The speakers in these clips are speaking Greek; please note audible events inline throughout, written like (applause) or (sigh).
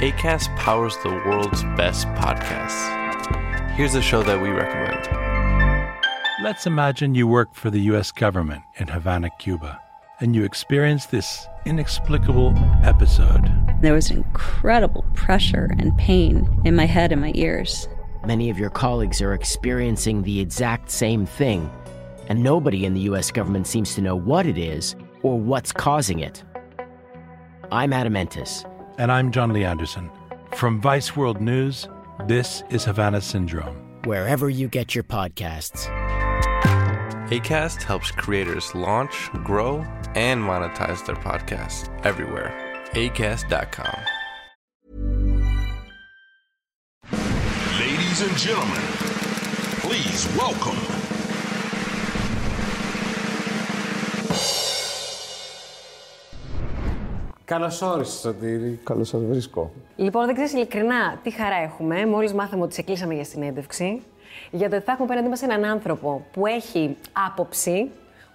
ACAST powers the world's best podcasts. Here's a show that we recommend. Let's imagine you work for the US government in Havana, Cuba, and you experience this inexplicable episode. There was incredible pressure and pain in my head and my ears. Many of your colleagues are experiencing the exact same thing, and nobody in the US government seems to know what it is or what's causing it. I'm Adam Entis. And I'm John Lee Anderson. From Vice World News, this is Havana Syndrome. Wherever you get your podcasts. ACAST helps creators launch, grow, and monetize their podcasts everywhere. ACAST.com. Ladies and gentlemen, please welcome. Καλώς όρισες, Σωτήρη. Καλώς σας βρίσκω. Λοιπόν, δεν ξέρεις ειλικρινά τι χαρά έχουμε. Μόλις μάθαμε ότι σε κλείσαμε για συνέντευξη. Για το ότι θα έχουμε απέναντί μας έναν άνθρωπο που έχει άποψη,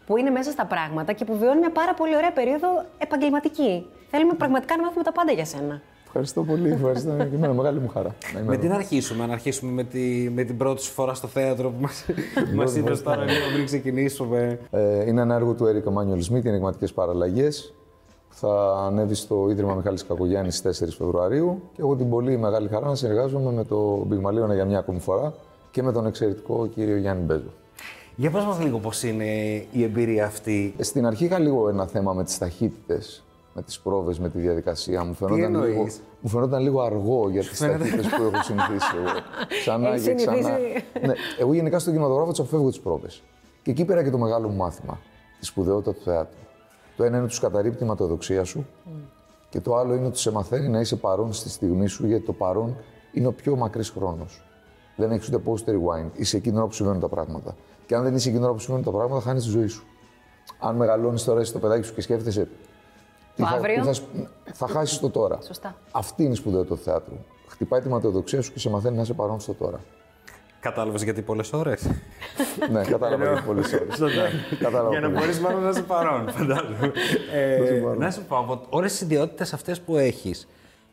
που είναι μέσα στα πράγματα και που βιώνει μια πάρα πολύ ωραία περίοδο επαγγελματική. Θέλουμε πραγματικά να μάθουμε τα πάντα για σένα. Ευχαριστώ πολύ. Ευχαριστώ και εμένα. Μεγάλη μου χαρά. Να είμαι Με εδώ. τι να αρχίσουμε, να αρχίσουμε με, τη, με την πρώτη σου φορά στο θέατρο που μας, (laughs) μας είπες τώρα λίγο πριν ξεκινήσουμε. Ε, είναι ένα έργο του Eric Emanuel Smith, οι ενηγματικές παραλλαγές. Θα ανέβει στο Ίδρυμα Μιχάλης Κακογιάννης στις 4 Φεβρουαρίου και έχω την πολύ μεγάλη χαρά να συνεργάζομαι με τον Πυγμαλίωνα για μια ακόμη φορά και με τον εξαιρετικό κύριο Γιάννη Μπέζο. Για πες μας λίγο πώς είναι η εμπειρία αυτή. Ε, Στην αρχή είχα λίγο ένα θέμα με τις ταχύτητες, με τις πρόβες, με τη διαδικασία. Μου φαινόταν, εννοείς; λίγο, μου φαινόταν λίγο αργό για τις φαίνεται; ταχύτητες που έχω συνηθίσει εγώ. (laughs) Ξανά Έχεις και ξανά. συνηθίσει. ναι, εγώ γενικά στον κινηματογράφο τις αποφεύγω τις πρόβες. Και εκεί πέρα και το μεγάλο μου μάθημα, τη σπουδαιότητα του θεάτρου. Το ένα είναι ότι του καταρρύπτει η ματοδοξία σου και το άλλο είναι ότι σε μαθαίνει να είσαι παρόν στη στιγμή σου, γιατί το παρόν είναι ο πιο μακρύς χρόνος. Δεν έχεις ούτε post rewind. Είσαι εκείνη την ώρα που συμβαίνουν τα πράγματα. Και αν δεν είσαι εκείνη την ώρα που συμβαίνουν τα πράγματα, χάνεις τη ζωή σου. Αν μεγαλώνεις τώρα εσύ το παιδάκι σου και σκέφτεσαι. τι Το αύριο. θα, σου- θα χάσεις το τώρα. Σωστά. Αυτή είναι η σπουδαιότητα του θεάτρου. Χτυπάει τη ματαιοδοξία σου και σε μαθαίνει να είσαι παρόν στο τώρα. Κατάλαβες γιατί πολλές ώρες; (laughs) ναι, κατάλαβα για πολλές ώρες. κατάλαβα Για να πολύ. μπορείς μάλλον να είσαι παρόν, φαντάζομαι. Ε, να σου πω, από όλες τις ιδιότητες αυτές που έχεις,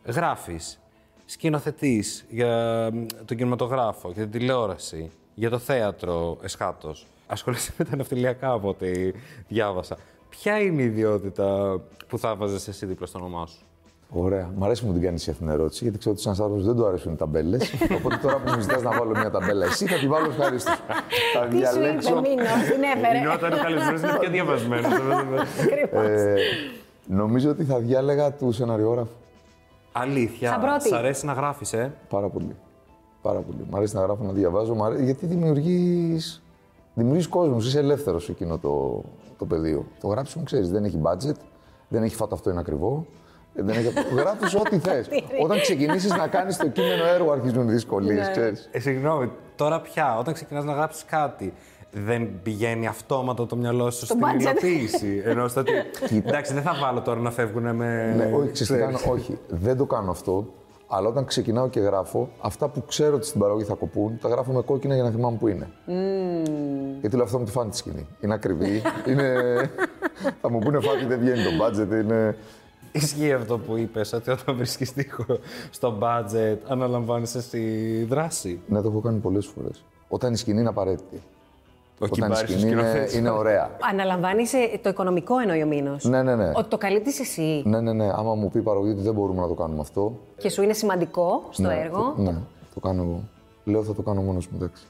γράφεις, σκηνοθετείς για μ, τον κινηματογράφο, για την τηλεόραση, για το θέατρο εσχάτως. Ασχολείσαι με τα ναυτιλιακά από ό,τι διάβασα. Ποια είναι η ιδιότητα που θα βάζεις εσύ δίπλα στο όνομά σου; Ωραία. Μ' αρέσει που μου την κάνεις αυτή την ερώτηση, γιατί ξέρω ότι σαν άνθρωπος δεν του αρέσουν οι ταμπέλες. (laughs) Οπότε τώρα που μου ζητάς να βάλω μια ταμπέλα, εσύ θα τη βάλω ευχαρίστως. θα Τι σου είπε, διαλέξω. Μίνο, την έφερε. Όταν ο καλεσμένος είναι πιο διαβασμένος. Ε, νομίζω ότι θα διάλεγα του σεναριόγραφου. Αλήθεια. Σαν πρώτη. Σ' αρέσει να γράφεις, ε; Πάρα πολύ. Πάρα πολύ. Μ' αρέσει να γράφω, να διαβάζω. Μ' αρέσει, γιατί δημιουργεί. Δημιουργείς κόσμος, είσαι ελεύθερος σε εκείνο το, το πεδίο. Το γράψιμο ξέρεις, δεν έχει budget, δεν έχει φάτο αυτό είναι ακριβό. Ε, Δεν έχει... Γράφεις ό,τι θες. (laughs) Όταν ξεκινήσεις να κάνεις το κείμενο έργο, αρχίζουν οι δυσκολίες, Ναι. ξέρεις. Ε, συγγνώμη, τώρα πια, όταν ξεκινάς να γράψεις κάτι, δεν πηγαίνει αυτόματα το μυαλό σου στην budget. υλοποίηση. Ενώ στο ότι. (laughs) Εντάξει, δεν θα βάλω τώρα να φεύγουν με. Ναι, όχι, ξέρεις τι ξέρεις. κάνω, όχι, δεν το κάνω αυτό. Αλλά όταν ξεκινάω και γράφω, αυτά που ξέρω ότι στην παραγωγή θα κοπούν, τα γράφω με κόκκινα για να θυμάμαι που είναι. Γιατί λέω αυτό μου τη φάνη της σκηνή. Είναι ακριβή. (laughs) είναι... θα μου πούνε φάτη, δεν βγαίνει το budget. Είναι... Ισχύει αυτό που είπες, ότι όταν βρίσκεις τείχο στο budget, αναλαμβάνεις εσύ δράση. Ναι, το έχω κάνει πολλές φορές. Όταν η σκηνή είναι απαραίτητη. Όχι, Όταν η μπάρεις σκηνή είναι, σκηνοθέτης. είναι ωραία. Αναλαμβάνει το οικονομικό εννοεί ο Μήνος. Ναι, ναι, ναι. Ότι το καλύπτεις εσύ Ναι, ναι, ναι. Άμα μου πει η παραγωγή ότι δεν μπορούμε να το κάνουμε αυτό. και σου είναι σημαντικό στο ναι, έργο. Το, ναι, το κάνω εγώ. Λέω θα το κάνω μόνος μου, εντάξει.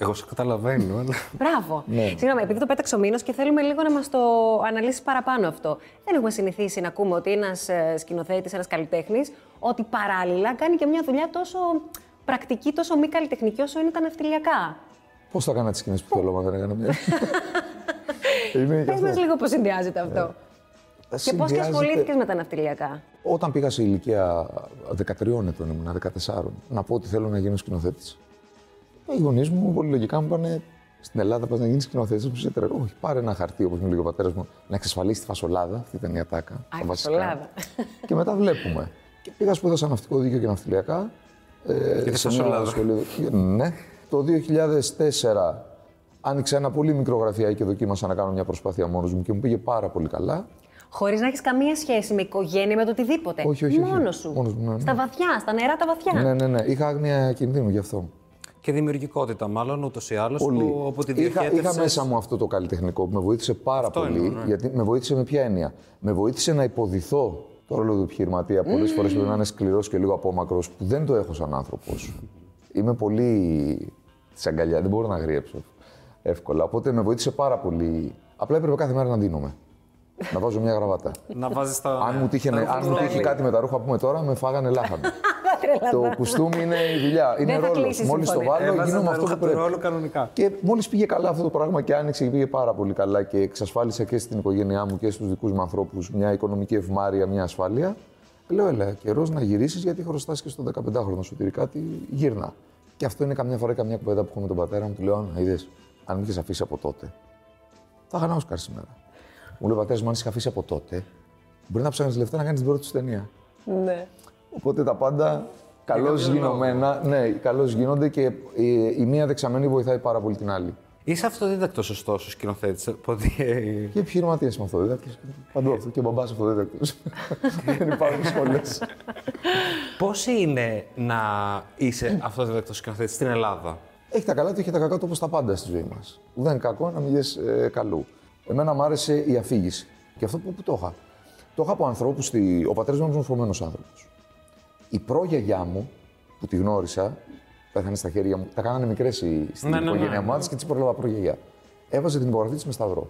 Εγώ σε καταλαβαίνω, αλλά. Μπράβο. Ναι. Συγγνώμη, επειδή το πέταξε ο Μήνος και θέλουμε λίγο να μας το αναλύσεις παραπάνω αυτό. Δεν έχουμε συνηθίσει να ακούμε ότι ένας σκηνοθέτης, ένας καλλιτέχνης, ότι παράλληλα κάνει και μια δουλειά τόσο πρακτική, τόσο μη καλλιτεχνική όσο είναι τα ναυτιλιακά. Πώς θα έκανα τις σκηνές που θέλω, αν δεν έκανα μία. (laughs) Είμαι και Πε αυτό. μα λίγο πώς συνδυάζεται αυτό. Και πώς και Συνδυάζεται- ασχολήθηκες με τα ναυτιλιακά. Όταν πήγα σε ηλικία 13 ετών, ήμουν 14, να πω ότι θέλω να γίνω σκηνοθέτης. Οι γονείς μου πολύ λογικά μου είπαν στην Ελλάδα πας να γίνεις σκηνοθέτη. Μου είσαι τρελό. Όχι, πάρε ένα χαρτί, όπως μου λέει ο πατέρας μου, να εξασφαλίσει τη φασολάδα. Αυτή ήταν η ατάκα. Α, τα η βασικά. φασολάδα. Και μετά βλέπουμε. Και πήγα σπούδασα ναυτικό δίκαιο και ναυτιλιακά. Ε, Και τη σε μια φασολάδα. σχολή- Ναι. Το 2004 άνοιξα ένα πολύ μικρό γραφιάκι και δοκίμασα να κάνω μια προσπάθεια μόνος μου και μου πήγε πάρα πολύ καλά. Χωρίς να έχεις καμία σχέση με οικογένεια, με το οτιδήποτε. Όχι, όχι, όχι. Μόνος σου. Μόνος μου, ναι, ναι. Στα βαθιά, στα νερά τα βαθιά. Ναι, ναι, ναι. Είχα άγνοια κινδύνου γι' αυτό. Και δημιουργικότητα, μάλλον ούτως ή άλλως Πολύ. που, που τη είχα, είχα διοχέτευσες. μέσα μου αυτό το καλλιτεχνικό που με βοήθησε πάρα Αυτό πολύ. εννοώ, ναι. Γιατί με βοήθησε με ποια έννοια; Με βοήθησε να υποδηθώ το ρόλο του επιχειρηματία. Πολλές φορές πρέπει να είναι σκληρός και λίγο απόμακρος, που δεν το έχω σαν άνθρωπος. Είμαι πολύ της αγκαλιάς, δεν μπορώ να γρίεψω εύκολα. Οπότε με βοήθησε πάρα πολύ. Απλά έπρεπε κάθε μέρα να δίνομαι. να βάζω μια γραβάτα. Να βάζεις τα. αν μου τύχε, τα αν μου τύχει κάτι με τα ρούχα που πούμε τώρα, με φάγανε λάχανο. Το κουστούμι είναι η δουλειά. Είναι Δεν θα ρόλος. κλείσεις Μόλις το συμφωνία. βάλω, Έβαζα γίνομαι τα αυτό ρούχα που του πρέπει. ρόλου κανονικά. Και μόλις πήγε καλά αυτό το πράγμα και άνοιξε και πήγε πάρα πολύ καλά και εξασφάλισα και στην οικογένειά μου και στους δικούς μου ανθρώπους μια οικονομική ευμάρεια, μια ασφάλεια. Λέω, έλα, καιρός να γυρίσεις γιατί χρωστά και στο 15χρονο σου τυρί κάτι, γύρνα. Και αυτό είναι καμιά φορά καμιά κουβέντα που έχω με τον πατέρα μου. Του λέω, να είδες, αν με είχες αφήσει από τότε, θα είχα ένα Όσκαρ σήμερα. Μου λέει, πατέρας μου, αν είχες αφήσει από τότε, μπορεί να ψάχνεις λεφτά να κάνεις την πρώτη σου ταινία. Ναι. Οπότε τα πάντα καλώς κάποιο γινωμένα, ναι, καλώς γίνονται και η, η μία δεξαμένη βοηθάει πάρα πολύ την άλλη. Είσαι αυτοδίδακτος ωστόσο σκηνοθέτης. Οπότε. Και επιχειρηματίας είμαι αυτοδίδακτος. Παντού αυτό. Και μπαμπάς αυτοδίδακτος. (laughs) Δεν υπάρχουν σχολές. Πώς είναι να είσαι αυτοδίδακτος σκηνοθέτης στην Ελλάδα; Έχει τα καλά του, έχει τα κακά του όπως τα πάντα στη ζωή μας. Δεν είναι κακό να μην ε, καλού. Εμένα μου άρεσε η αφήγηση. Και αυτό που, που το είχα. Το είχα από ανθρώπους. Στη... Ο πατέρας μου είναι μορφωμένος άνθρωπος. Η προγιαγιά μου, που τη γνώρισα, πέθανε στα χέρια μου. Τα κάνανε μικρές στην Ναι, ναι, ναι, οικογένεια ναι. μου και τη πρόλαβα προγιαγιά. Έβαζε την υπογραφή της με σταυρό.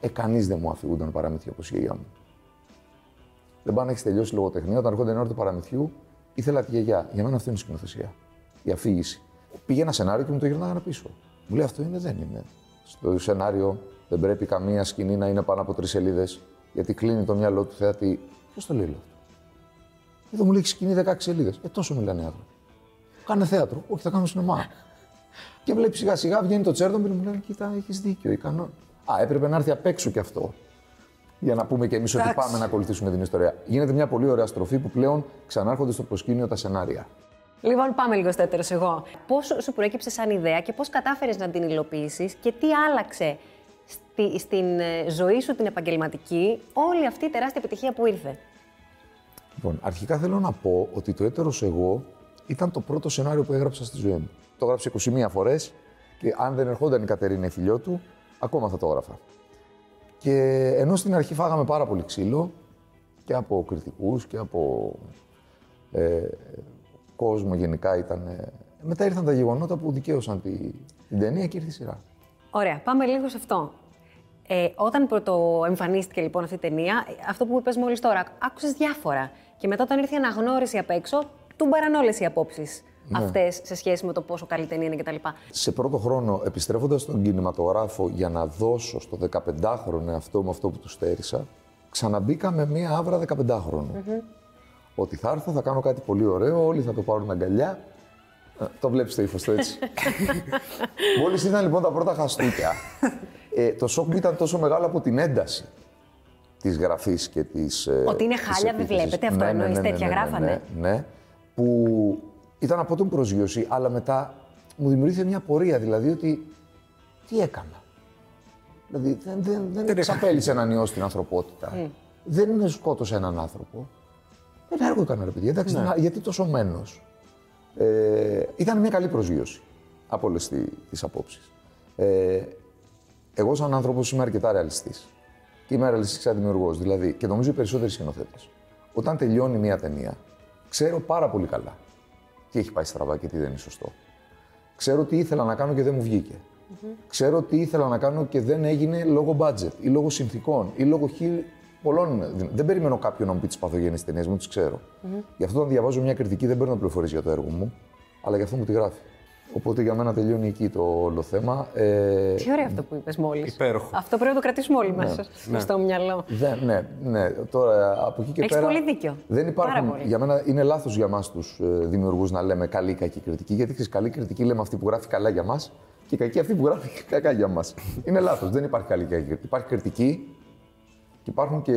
Ε, κανείς δεν μου αφηγούνταν παραμύθια όπως η γιαγιά μου. Δεν πάνε να έχεις τελειώσει λογοτεχνία. Όταν έρχονται την ώρα του παραμυθιού, ήθελα τη γιαγιά. Για μένα αυτό είναι η σκηνοθεσία. Η αφήγηση. Πήγε ένα σενάριο και μου το γυρνάγανε πίσω. Μου λέει αυτό είναι, δεν είναι. Στο σενάριο δεν πρέπει καμία σκηνή να είναι πάνω από τρεις σελίδες, γιατί κλείνει το μυαλό του θεατή. Ποιος το λέει όλο αυτό; Εδώ μου λέει έχει σκηνή 16 σελίδες. Ε, τόσο μιλάνε οι άνθρωποι. Κάνε θέατρο. Όχι, θα κάνω σινεμά. (laughs) Και βλέπει σιγά σιγά βγαίνει το Τσέρνομπιλ μου λένε Κοίτα, έχεις δίκιο. Ικανό. Α, έπρεπε να έρθει απ' έξω κι αυτό. Για να πούμε κι εμείς ότι Εντάξει. πάμε να ακολουθήσουμε την ιστορία. Γίνεται μια πολύ ωραία στροφή που πλέον ξανάρχονται στο προσκήνιο τα σενάρια. Λοιπόν, πάμε λίγο στο έτερο εγώ. Πώ σου προέκυψε σαν ιδέα και πώς κατάφερες να την υλοποιήσεις και τι άλλαξε στη, στην ε, ζωή σου την επαγγελματική όλη αυτή η τεράστια επιτυχία που ήρθε; Λοιπόν, αρχικά θέλω να πω ότι το έτερος εγώ ήταν το πρώτο σενάριο που έγραψα στη ζωή μου. Το έγραψε 21 φορές και αν δεν ερχόταν η Κατερίνα η φιλιό του, ακόμα θα το έγραφα. Και ενώ στην αρχή φάγαμε πάρα πολύ ξύλο και από κριτικούς και από ε, κόσμο γενικά ήταν... ε, μετά ήρθαν τα γεγονότα που δικαίωσαν τη, την ταινία και ήρθε η σειρά. Ωραία, πάμε λίγο σε αυτό. Ε, όταν πρωτοεμφανίστηκε λοιπόν αυτή η ταινία, ε, αυτό που μου είπες μόλις τώρα, άκουσες διάφορα. Και μετά όταν ήρθε η αναγνώριση απ' έξω, του μπαραν όλες οι απόψεις Ναι. αυτές σε σχέση με το πόσο καλή ταινία είναι κτλ. Σε πρώτο χρόνο, επιστρέφοντας στον κινηματογράφο για να δώσω στο 15χρονο εαυτό μου αυτό που του στέρισα, ξαναμπήκα με μία άβρα 15χρονου. Ότι θα έρθω, θα κάνω κάτι πολύ ωραίο, όλοι θα το πάρουν αγκαλιά. Ε, το βλέπεις το ύφος του έτσι. (laughs) Μόλις ήταν λοιπόν τα πρώτα χαστούκια, ε, το σοκ μου ήταν τόσο μεγάλο από την ένταση της γραφής και της ε, Ότι είναι της χάλια, δεν επίθεσης. βλέπετε, αυτό εννοείς, τέτοια γράφανε. Ναι, ναι, που ήταν από τον προσγείωση, αλλά μετά μου δημιουργήθηκε μια πορεία, δηλαδή ότι τι έκανα. Δηλαδή δεν, δεν, δεν εξαπέλυσε έναν ιό στην ανθρωπότητα. Δεν σκότωσε έναν άνθρωπο. Ένα έργο έκανα ρε παιδιά, εντάξει, Ναι. να- γιατί τόσο μένος. Ε, ήταν μια καλή προσγείωση από όλες τις απόψεις. Ε, εγώ, σαν άνθρωπος, είμαι αρκετά ρεαλιστής. Και είμαι ρεαλιστή σαν δημιουργός. Δηλαδή, και νομίζω οι περισσότεροι σκηνοθέτες. Όταν τελειώνει μια ταινία, ξέρω πάρα πολύ καλά τι έχει πάει στραβά και τι δεν είναι σωστό. Ξέρω τι ήθελα να κάνω και δεν μου βγηκε Ξέρω τι ήθελα να κάνω και δεν έγινε λόγω budget ή λόγω συνθήκων ή λόγω χι... πολλών. Δεν περιμένω κάποιον να μου πει τις παθογένειες ταινίε μου, τι ξερω Γι' αυτό όταν διαβάζω μια κριτική δεν παίρνω πληροφορίες για το έργο μου, αλλά γι' αυτό μου τη γράφει. Οπότε για μένα τελειώνει εκεί το όλο θέμα. Ε, Τι ωραίο αυτό που είπες μόλις. Υπέροχο. Αυτό πρέπει να το κρατήσουμε όλοι μας ναι. στο μυαλό. δεν, ναι, ναι. Τώρα από εκεί και Έχεις πέρα. πολύ δίκιο. Δεν Πάρα υπάρχουν. πολύ. Για μένα είναι λάθος για εμά τους δημιουργούς να λέμε καλή ή κακή κριτική. Γιατί ξέρεις, καλή κριτική λέμε αυτή που γράφει καλά για μας και κακή αυτή που γράφει κακά για μας. είναι λάθος. Δεν υπάρχει καλή και κακή κριτική. Υπάρχει κριτική και υπάρχουν και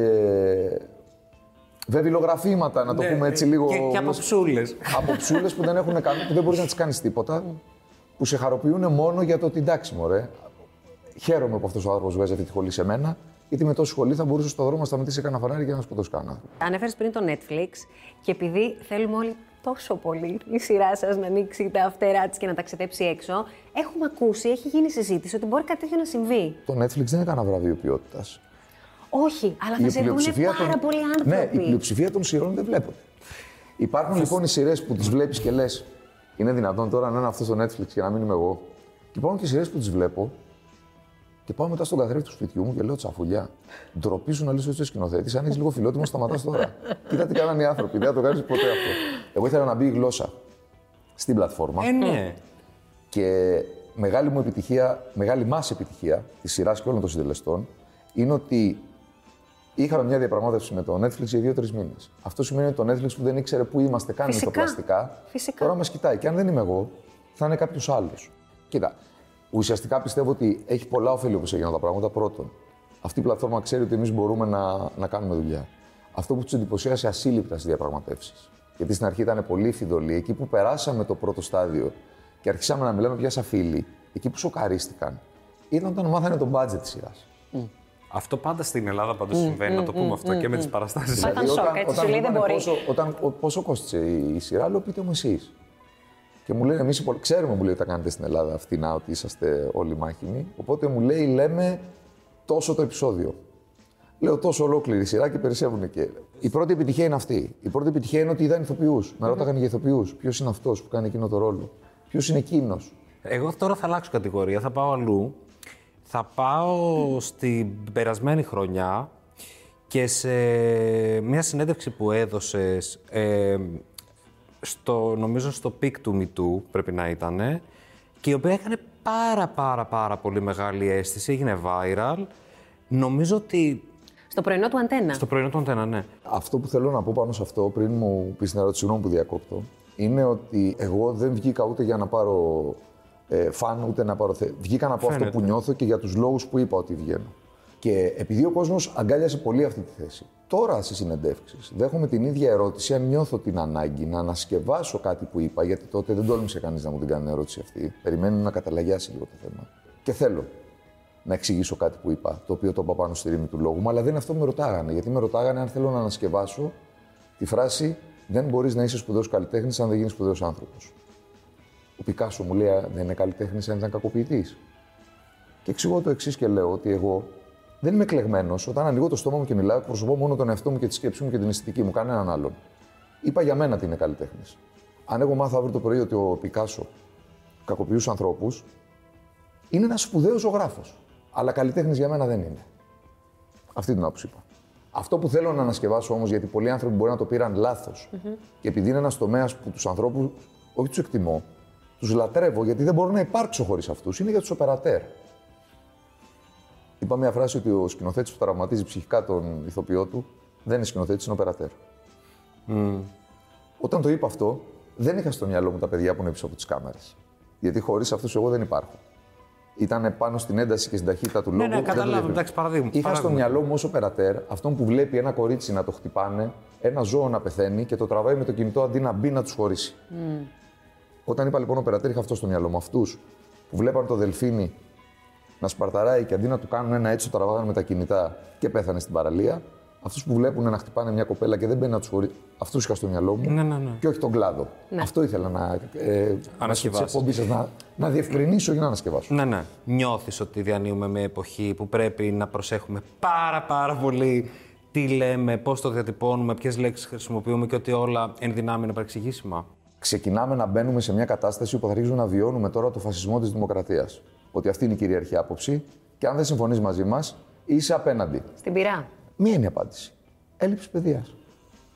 βεβαιολογραφήματα, να το Ναι, πούμε έτσι λίγο. Και, και από ψούλε. (laughs) από ψούλε που δεν έχουν κάνει, που δεν μπορείς να τις κάνεις τίποτα, που σε χαροποιούν μόνο για το ότι εντάξει, μωρέ, χαίρομαι που αυτός ο άνθρωπος βγάζει αυτή τη χολή σε μένα Γιατί με τόση σχολή θα μπορούσε στο δρόμο να σταματήσει κανένα φανάρι και να σκοτώσει κανένα. Ανέφερες πριν το Netflix και επειδή θέλουμε όλοι τόσο πολύ η σειρά σας να ανοίξει τα φτερά της και να ταξιδέψει έξω, έχουμε ακούσει, έχει γίνει συζήτηση ότι μπορεί κάτι τέτοιο να συμβεί. Το Netflix δεν είναι κανένα βραβείο ποιότητας. Όχι, αλλά θα σε δουν πάρα των... πολλοί άνθρωποι. Ναι, η πλειοψηφία των σειρών δεν βλέπονται. Υπάρχουν λοιπόν οι σειρές που τις βλέπεις και λες: Είναι δυνατόν τώρα να είναι αυτό στο Netflix και να μην είμαι εγώ. Και υπάρχουν και σειρές που τις βλέπω και πάω μετά στον καθρέφτη του σπιτιού μου και λέω τσαφουλιά. Ντροπή σου να λύσει ο σκηνοθέτης. Αν έχει λίγο φιλότιμος, σταματάς τώρα. (laughs) Κοίτα τι κάνανε οι άνθρωποι. Δεν θα το κάνεις ποτέ αυτό. Εγώ ήθελα να μπει η γλώσσα στην πλατφόρμα. Ε, ναι. Και μεγάλη μου επιτυχία, μεγάλη μας επιτυχία της σειράς και όλων των συντελεστών είναι ότι είχαμε μια διαπραγμάτευση με το Netflix για δύο-τρεις μήνες. Αυτό σημαίνει ότι το Netflix που δεν ήξερε πού είμαστε καν με το πλαστικά, Φυσικά. τώρα μας κοιτάει. Και αν δεν είμαι εγώ, θα είναι κάποιος άλλος. Κοίτα, ουσιαστικά πιστεύω ότι έχει πολλά ωφέλη όπως έγιναν τα πράγματα. Πρώτον, αυτή η πλατφόρμα ξέρει ότι εμείς μπορούμε να, να κάνουμε δουλειά. Αυτό που τους εντυπωσίασε ασύλληπτα στις διαπραγματεύσεις. Γιατί στην αρχή ήταν πολύ φιδωλή. Εκεί που περάσαμε το πρώτο στάδιο και αρχίσαμε να μιλάμε πια σαν φίλοι, εκεί που σοκαρίστηκαν, ήταν όταν μάθανε το budget της σειράς. Αυτό πάντα στην Ελλάδα πάντως συμβαίνει, να το πούμε αυτό και με τις παραστάσεις. Δηλαδή, σοκ, έτσι, σου λέει δεν μπορεί. Πόσο, όταν, πόσο κόστησε η σειρά, λέω πείτε μου εσείς. Και μου λένε, εμείς ξέρουμε μου λέει τα κάνετε στην Ελλάδα φτηνά, ότι είσαστε όλοι μάχημοι. Οπότε μου λέει, λέμε τόσο το επεισόδιο. Λέω τόσο ολόκληρη σειρά και περισσεύουν και. Η πρώτη επιτυχία είναι αυτή. Η πρώτη επιτυχία είναι ότι είδαν ηθοποιούς. Με ρώταγαν για ηθοποιούς. Ποιος είναι αυτός που κάνει εκείνο το ρόλο; Ποιος είναι εκείνος; Εγώ τώρα θα αλλάξω κατηγορία, θα πάω αλλού. Θα πάω στην περασμένη χρονιά και σε μια συνέντευξη που έδωσες, ε, στο, νομίζω στο peak του MeToo πρέπει να ήταν, και η οποία έκανε πάρα πάρα πάρα πολύ μεγάλη αίσθηση, έγινε viral. Νομίζω ότι... Στο πρωινό του αντένα. Στο πρωινό του αντένα, ναι. Αυτό που θέλω να πω πάνω σε αυτό, πριν μου πεις την ερώτηση, συγγνώμη που διακόπτω, είναι ότι εγώ δεν βγήκα ούτε για να πάρω ε, φαν, ούτε να πάρω θέση. Βγήκα να πω αυτό που νιώθω και για τους λόγους που είπα ότι βγαίνω. Και επειδή ο κόσμος αγκάλιασε πολύ αυτή τη θέση. Τώρα στις συνεντεύξεις δέχομαι την ίδια ερώτηση αν νιώθω την ανάγκη να ανασκευάσω κάτι που είπα, γιατί τότε δεν τόλμησε κανείς να μου την κάνει την ερώτηση αυτή. Περιμένω να καταλαγιάσει λίγο το θέμα. Και θέλω να εξηγήσω κάτι που είπα, το οποίο το είπα πάνω στη ρήμη του λόγου μου, αλλά δεν είναι αυτό που με ρωτάγανε. Γιατί με ρωτάγανε αν θέλω να ανασκευάσω τη φράση Δεν μπορείς να είσαι σπουδαίος καλλιτέχνης αν δεν γίνεις σπουδαίος άνθρωπος. Ο Πικάσο μου λέει Δεν είναι καλλιτέχνης αν ήταν κακοποιητής. Και εξηγώ το εξής και λέω ότι εγώ δεν είμαι κλεγμένο. Όταν ανοίγω το στόμα μου και μιλάω, εκπροσωπώ μόνο τον εαυτό μου και τη σκέψη μου και την αισθητική μου, κανέναν άλλον. Είπα για μένα τι είναι καλλιτέχνης. Αν εγώ μάθω αύριο το πρωί ότι ο Πικάσο κακοποιούσε ανθρώπους, είναι ένας σπουδαίος ζωγράφος. Αλλά καλλιτέχνης για μένα δεν είναι. Αυτή την άποψη είπα. Αυτό που θέλω να ανασκευάσω όμως, γιατί πολλοί άνθρωποι μπορεί να το πήραν λάθος, mm-hmm. και επειδή είναι ένας τομέας που τους ανθρώπους όχι τους εκτιμώ, τους λατρεύω γιατί δεν μπορώ να υπάρξω χωρίς αυτούς, είναι για τους οπερατέρ. Είπα μια φράση ότι ο σκηνοθέτης που τραυματίζει ψυχικά τον ηθοποιό του δεν είναι σκηνοθέτης, είναι οπερατέρ. Mm. Όταν το είπα αυτό, δεν είχα στο μυαλό μου τα παιδιά που είναι πίσω από τις κάμερες. Γιατί χωρίς αυτούς εγώ δεν υπάρχω. Ήταν πάνω στην ένταση και στην ταχύτητα του ναι, λόγου. Ναι, ναι, καταλάβω. Εντάξει, παραδείγμα. Είχα στο μυαλό μου ως οπερατέρ αυτόν που βλέπει ένα κορίτσι να το χτυπάνε, ένα ζώο να πεθαίνει και το τραβάει με το κινητό αντί να μπει να τους χωρίσει. Mm. Όταν είπα λοιπόν οπερατέρ, είχα αυτό στο μυαλό μου. Αυτούς που βλέπαν το δελφίνι να σπαρταράει και αντί να του κάνουν ένα έτσι, το τραβάγανε με τα κινητά και πέθανε στην παραλία. Αυτούς που βλέπουν να χτυπάνε μια κοπέλα και δεν μπαίνει να τους χωρί. Αυτούς είχα στο μυαλό μου. Ναι, ναι, ναι. Και όχι τον κλάδο. Ναι. Αυτό ήθελα να. Ε, ανασκευάσω. να, να διευκρινίσω για να ανασκευάσω. Ναι, ναι. Νιώθεις ότι διανύουμε μια εποχή που πρέπει να προσέχουμε πάρα πάρα πολύ τι λέμε, πώς το διατυπώνουμε, ποιες λέξεις χρησιμοποιούμε και ότι όλα εν δυνάμει είναι παρεξηγήσιμα. Ξεκινάμε να μπαίνουμε σε μια κατάσταση που θα αρχίζουμε να βιώνουμε τώρα το φασισμό της δημοκρατίας ότι αυτή είναι η κυρίαρχη άποψη και αν δεν συμφωνείς μαζί μας, είσαι απέναντι. Στην πυρά. Μία είναι η απάντηση. Έλλειψη παιδείας.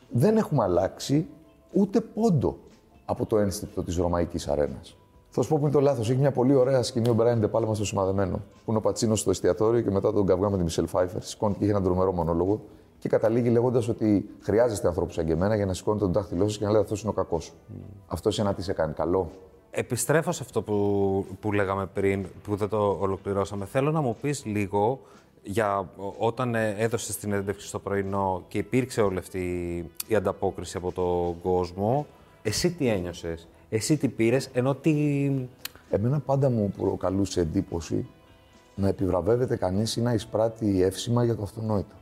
Δεν έχουμε αλλάξει ούτε πόντο από το ένστικτο της ρωμαϊκής αρένας. Θα σου πω που είναι το λάθος. Έχει μια πολύ ωραία σκηνή ο Μπράιν Ντεπάλμα στο σημαδεμένο. Που είναι ο Πατσίνος στο εστιατόριο και μετά τον καυγά με την Μισελ Φάιφερ. Σηκώνει και έχει έναν τρομερό μονόλογο και καταλήγει λέγοντας ότι χρειάζεστε ανθρώπους σαν και εμένα για να σηκώνετε τον δάχτυλό σα και να λέτε αυτός είναι ο κακός. Mm. Αυτό ένα τι σε κάνει καλό. Επιστρέφω σε αυτό που, που λέγαμε πριν, που δεν το ολοκληρώσαμε. Θέλω να μου πεις λίγο για όταν ε, έδωσες την έντευξη στο πρωινό και υπήρξε όλη αυτή η ανταπόκριση από τον κόσμο, εσύ τι ένιωσες, εσύ τι πήρες, ενώ τι... Εμένα πάντα μου προκαλούσε εντύπωση να επιβραβεύεται κανείς ή να εισπράττει εύσημα για το αυτονόητο.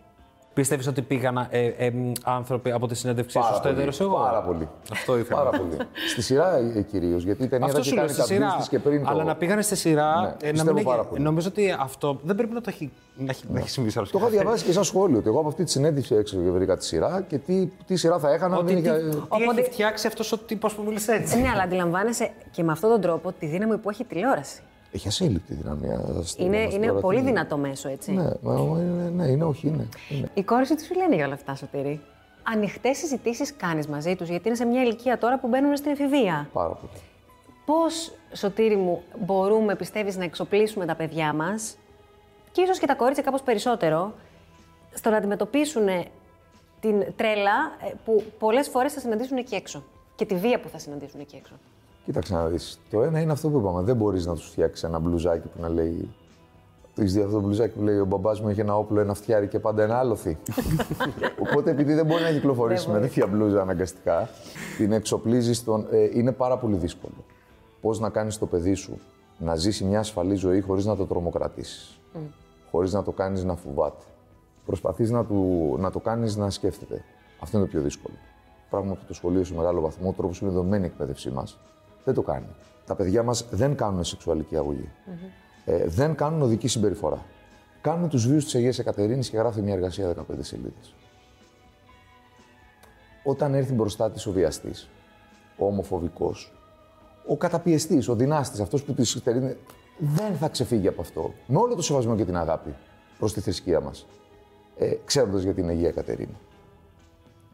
Πιστεύεις ότι πήγαν ε, ε, άνθρωποι από τη συνέντευξή σου Πάρα στο πολύ, έδωρο εγώ. Πάρα πολύ. Αυτό ήθελα. Πάρα πολύ. στη σειρά ε, κυρίως, γιατί η ταινία Αυτό δεν σου λέω κάνει στη σειρά. κάποια και πριν Αλλά το... να πήγανε στη σειρά. Ναι, ε, να πιστεύω μην πάρα έχει- πολύ. Νομίζω ότι αυτό δεν πρέπει να το έχει, να έχει, να έχει συμβεί σε άλλους Το είχα διαβάσει και σαν σχόλιο ότι εγώ από αυτή τη συνέντευξη έξω και βρήκα τη σειρά και τι, τι σειρά θα έκανα. αν Ότι δεν τι, είχε... τι Οπότε- έχει φτιάξει αυτός ο τύπος που μίλησε έτσι. Ναι, αλλά αντιλαμβάνεσαι και με αυτόν τον τρόπο τη δύναμη που έχει η τηλεόραση. Έχει ασύλληπτη δυναμία. στην Είναι, μας είναι τώρα, πολύ τι- δυνατό μέσο, έτσι. Ναι, μα, μα, είναι, ναι, είναι, όχι, είναι. είναι. Η κόρη σου τι σου λένε για όλα αυτά, Σωτήρη. Ανοιχτές συζητήσεις κάνεις μαζί τους, γιατί είναι σε μια ηλικία τώρα που μπαίνουν στην εφηβεία. Πάρα πολύ. Πώς, Σωτήρη μου, μπορούμε, πιστεύεις, να εξοπλίσουμε τα παιδιά μας και ίσως και τα κορίτσια κάπως περισσότερο, στο να αντιμετωπίσουν την τρέλα ε, που πολλές φορές θα συναντήσουν εκεί έξω. Και τη βία που θα συναντήσουν εκεί έξω. Κοίταξε να δεις. Το ένα είναι αυτό που είπαμε. Δεν μπορείς να τους φτιάξεις ένα μπλουζάκι που να λέει... Το έχεις δει αυτό το μπλουζάκι που λέει ο μπαμπάς μου έχει ένα όπλο, ένα φτιάρι και πάντα ένα άλοθη. (laughs) Οπότε επειδή δεν μπορεί να κυκλοφορήσει με τέτοια μπλούζα αναγκαστικά, την εξοπλίζεις στον... ε, είναι πάρα πολύ δύσκολο. Πώς να κάνεις το παιδί σου να ζήσει μια ασφαλή ζωή χωρίς να το τρομοκρατήσεις. Χωρίς να το κάνεις να φοβάται. Προσπαθείς να, του, να το κάνεις να σκέφτεται. Αυτό είναι το πιο δύσκολο. Πράγμα που το σχολείο σε μεγάλο βαθμό, ο τρόπος που είναι δομημένη η εκπαίδευσή μας, δεν το κάνει. Τα παιδιά μας δεν κάνουν σεξουαλική αγωγή. Ε, δεν κάνουν οδική συμπεριφορά. Κάνουν τους βίους της Αγίας Εκατερίνης και γράφει μια εργασία 15 σελίδες. Όταν έρθει μπροστά της ο βιαστής, ο ομοφοβικός, ο καταπιεστής, ο δυνάστης, αυτός που της στερεί, δεν θα ξεφύγει από αυτό. Με όλο το σεβασμό και την αγάπη προς τη θρησκεία μας. Ε, Ξέροντας για την Αγία Κατερίνα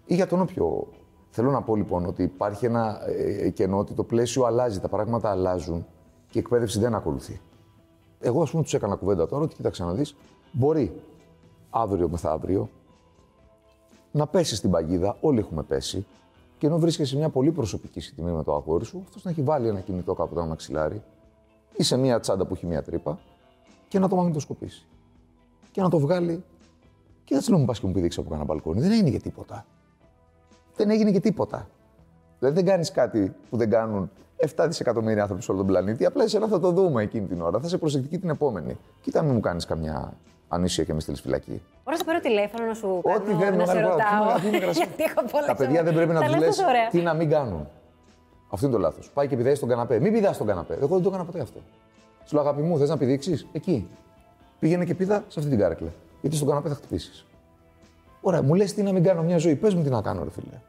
ή για τον όποιο. Θέλω να πω λοιπόν ότι υπάρχει ένα ε, κενό ότι το πλαίσιο αλλάζει, τα πράγματα αλλάζουν και η εκπαίδευση δεν ακολουθεί. Εγώ, ας πούμε, τους έκανα κουβέντα τώρα ότι κοίταξε να δεις, μπορεί αύριο μεθαύριο να πέσει στην παγίδα, όλοι έχουμε πέσει, και ενώ βρίσκεσαι σε μια πολύ προσωπική στιγμή με το αγόρι σου, αυτός να έχει βάλει ένα κινητό κάπου το μαξιλάρι ή σε μια τσάντα που έχει μια τρύπα και να το μαγνητοσκοπήσει. Και να το βγάλει. Και δεν θέλω να μου πας και μου πηδήξει από κανένα μπαλκόνι. Δεν έγινε και τίποτα δεν έγινε και τίποτα. Δηλαδή δεν κάνεις κάτι που δεν κάνουν 7 δισεκατομμύρια άνθρωποι σε όλο τον πλανήτη. Απλά εσένα θα το δούμε εκείνη την ώρα. Θα είσαι προσεκτική την επόμενη. Κοίτα, μην μου κάνεις καμιά ανήσια και με στείλεις φυλακή. Μπορεί να πάρω τηλέφωνο να σου Ό,τι κάνω, δεν να σε μεγάλη ρωτάω. κουβέντα. Τι είναι γρασί. (laughs) γιατί έχω πολλά Τα παιδιά δεν πρέπει να Τα τους λες λες τόσο ωραία. τι να μην κάνουν. Αυτό είναι το λάθος. Πάει και πηδάει στον καναπέ. Μην πηδάς στον καναπέ. Εγώ δεν το έκανα ποτέ αυτό. Σου λέω αγάπη μου, θες να πηδήξεις; Εκεί. Πήγαινε και πήδα σε αυτή την κάρεκλα. Γιατί στον καναπέ θα χτυπήσεις. Ωραία, μου λες τι να μην κάνω μια ζωή. Πες μου τι να κάνω, ρε φίλε.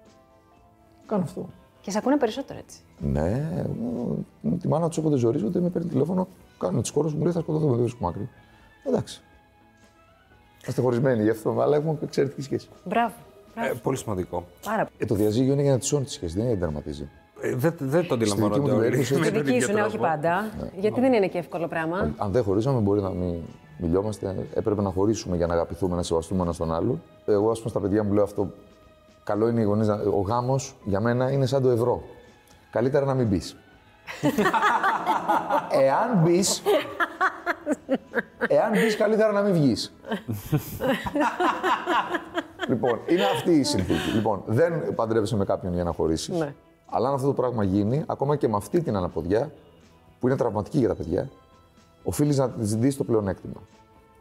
Κάνω αυτό. Και σε ακούνε περισσότερο έτσι. Ναι, εγώ, τη μάνα τους όποτε ζορίζονται, με παίρνει τηλέφωνο, κάνω τις κόρες μου, λέει θα σκοτωθούμε, δεν βρίσκω άκρη. Εντάξει. Είμαστε χωρισμένοι γι' αυτό, αλλά έχουμε εξαιρετική σχέση. Μπράβο. Ε, πολύ σημαντικό. Πάρα πολύ. Ε, το διαζύγιο είναι για να τη σώνει τη σχέση, δεν είναι για να την τερματίζει. Ε, δεν, δεν το αντιλαμβάνονται δική μου όλοι. περίπτωση, με Στη τον δική ίδιο σου, ναι, όχι τρόπο. πάντα. Γιατί δεν είναι και εύκολο πράγμα. Αν δεν χωρίζαμε, μπορεί να μην μιλιόμαστε. Έπρεπε να χωρίσουμε για να αγαπηθούμε, να σεβαστούμε ένα τον άλλον. Εγώ, ας πούμε, στα παιδιά μου λέω αυτό. Καλό είναι οι γονείς. Ο γάμος για μένα είναι σαν το ευρώ. Καλύτερα να μην μπει. (laughs) εάν μπει. Εάν μπει, καλύτερα να μην βγεις. λοιπόν, είναι αυτή η συνθήκη. Λοιπόν, δεν παντρεύεσαι με κάποιον για να χωρίσεις. Ναι. Αλλά αν αυτό το πράγμα γίνει, ακόμα και με αυτή την αναποδιά, που είναι τραυματική για τα παιδιά, οφείλεις να τη δεις το πλεονέκτημα.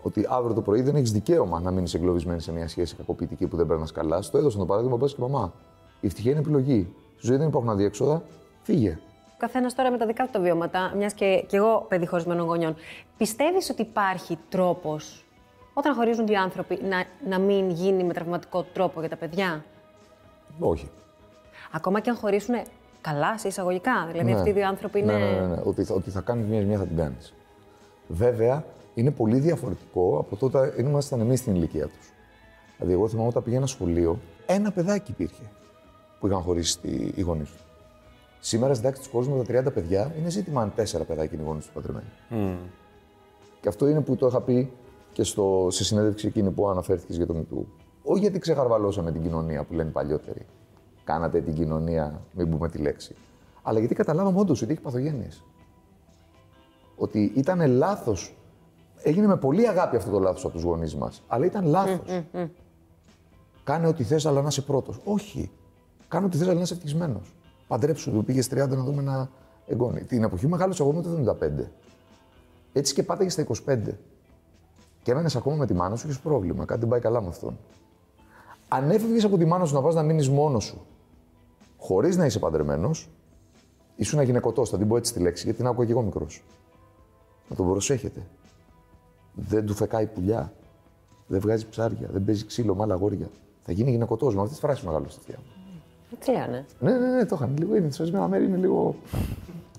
Ότι αύριο το πρωί δεν έχεις δικαίωμα να μείνεις εγκλωβισμένης σε μια σχέση κακοποιητική που δεν περνάς καλά. Στο έδωσαν το παράδειγμα πας και μαμά. Η ευτυχία είναι επιλογή. Στη ζωή δεν υπάρχουν αδιέξοδα. Φύγε. Ο καθένας τώρα με τα δικά του τα βιώματα, μιας και, και εγώ παιδί χωρισμένων γονιών. Πιστεύεις ότι υπάρχει τρόπος όταν χωρίζουν δύο άνθρωποι να, να μην γίνει με τραυματικό τρόπο για τα παιδιά; Όχι. Ακόμα και αν χωρίσουν καλά, σε εισαγωγικά. Δηλαδή αυτοί οι δύο άνθρωποι είναι. Ναι, ναι, ναι, ναι. Ότι, θα- ότι θα κάνεις μια μια θα την κάνεις. Βέβαια, είναι πολύ διαφορετικό από τότε όταν ήμασταν εμείς στην ηλικία τους. Δηλαδή, εγώ θυμάμαι όταν πήγαινα σχολείο, ένα παιδάκι υπήρχε που είχαν χωρίσει τη- οι γονείς τους. Σήμερα στην τάξη τους κόσμου με τα 30 παιδιά είναι ζήτημα αν τέσσερα παιδάκια είναι οι γονείς τους παντρεμένοι. Και αυτό είναι που το είχα πει και στο, σε συνέντευξη εκείνη που αναφέρθηκες για το Μητού. Όχι γιατί ξεχαρβαλώσαμε την κοινωνία που λένε οι παλιότεροι. Κάνατε την κοινωνία, μην πούμε τη λέξη. Αλλά γιατί καταλάβαμε όντως ότι έχει παθογένειες. Ότι ήταν λάθος. Έγινε με πολύ αγάπη αυτό το λάθος από τους γονείς μας. Αλλά ήταν λάθος. Κάνε ό,τι θες, αλλά να είσαι πρώτος. Όχι. Κάνε ό,τι θες, αλλά να είσαι ευτυχισμένος. Παντρέψου του, πήγες 30 να δούμε ένα εγγόνι. Την εποχή μεγάλο εγώ με το 75. Έτσι και πάτε και στα 25. και έμενες ακόμα με τη μάνα σου, έχει πρόβλημα. Κάτι δεν πάει καλά με αυτόν. Αν έφευγες από τη μάνα σου να πας να μείνεις μόνος σου, χωρίς να είσαι παντρεμένος, ήσουν γυναικωτό. Θα την πω έτσι τη λέξη, γιατί την άκουγα και εγώ μικρός. Να τον προσέχετε. Δεν του φεκάει πουλιά. Δεν βγάζει ψάρια. Δεν παίζει ξύλο με άλλα αγόρια. Θα γίνει γυναικωτό. Με αυτή τη φράση μεγάλο στη θεία μου. Έτσι λένε; Ναι, ναι, ναι, το είχαν. Λίγο είναι. Σε ορισμένα μέρη είναι λίγο.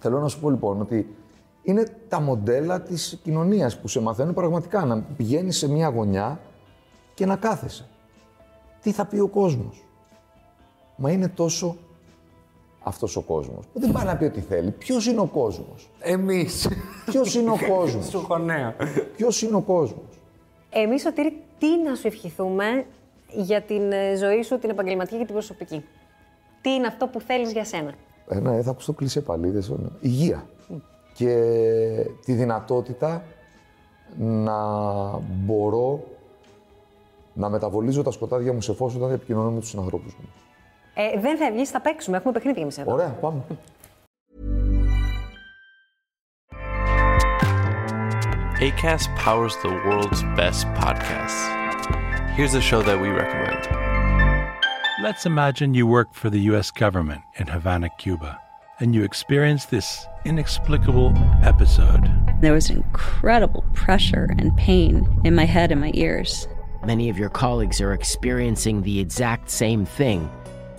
Θέλω να σου πω λοιπόν ότι είναι τα μοντέλα της κοινωνίας που σε μαθαίνουν πραγματικά να πηγαίνεις σε μια γωνιά και να κάθεσαι. Τι θα πει ο κόσμος; Μα είναι τόσο αυτός ο κόσμος. Που δεν πάει να πει ό,τι θέλει. Ποιος είναι ο κόσμος; Εμείς. Ποιος είναι ο (laughs) κόσμος; Σου χωνέα. Ποιος είναι ο κόσμος; Εμείς, Σωτήρη, τι να σου ευχηθούμε για την ε, ζωή σου, την επαγγελματική και την προσωπική; Τι είναι αυτό που θέλεις για σένα; Ε, ναι, θα ακούσω κλεισέ πάλι. δεν ξέρω. Υγεία. Και τη δυνατότητα να μπορώ να μεταβολίζω τα σκοτάδια μου σε φως όταν επικοινωνώ με τους συνανθρώπους μου. Ε, δεν θα βγεις, θα παίξουμε. Έχουμε παιχνίδι εμείς εδώ. Ωραία, πάμε. ACAST powers the world's best podcasts. Here's a show that we recommend. Let's imagine you work for the U.S. government in Havana, Cuba, and you experience this inexplicable episode. There was incredible pressure and pain in my head and my ears. Many of your colleagues are experiencing the exact same thing,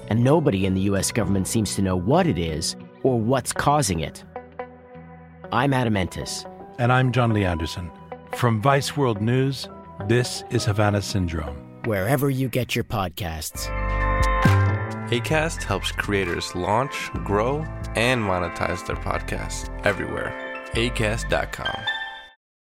and nobody in the US government seems to know what it is or what's causing it. I'm Adam Entis. And I'm John Lee Anderson. From Vice World News, this is Havana Syndrome. Wherever you get your podcasts. ACAST helps creators launch, grow, and monetize their podcasts everywhere. ACAST.com.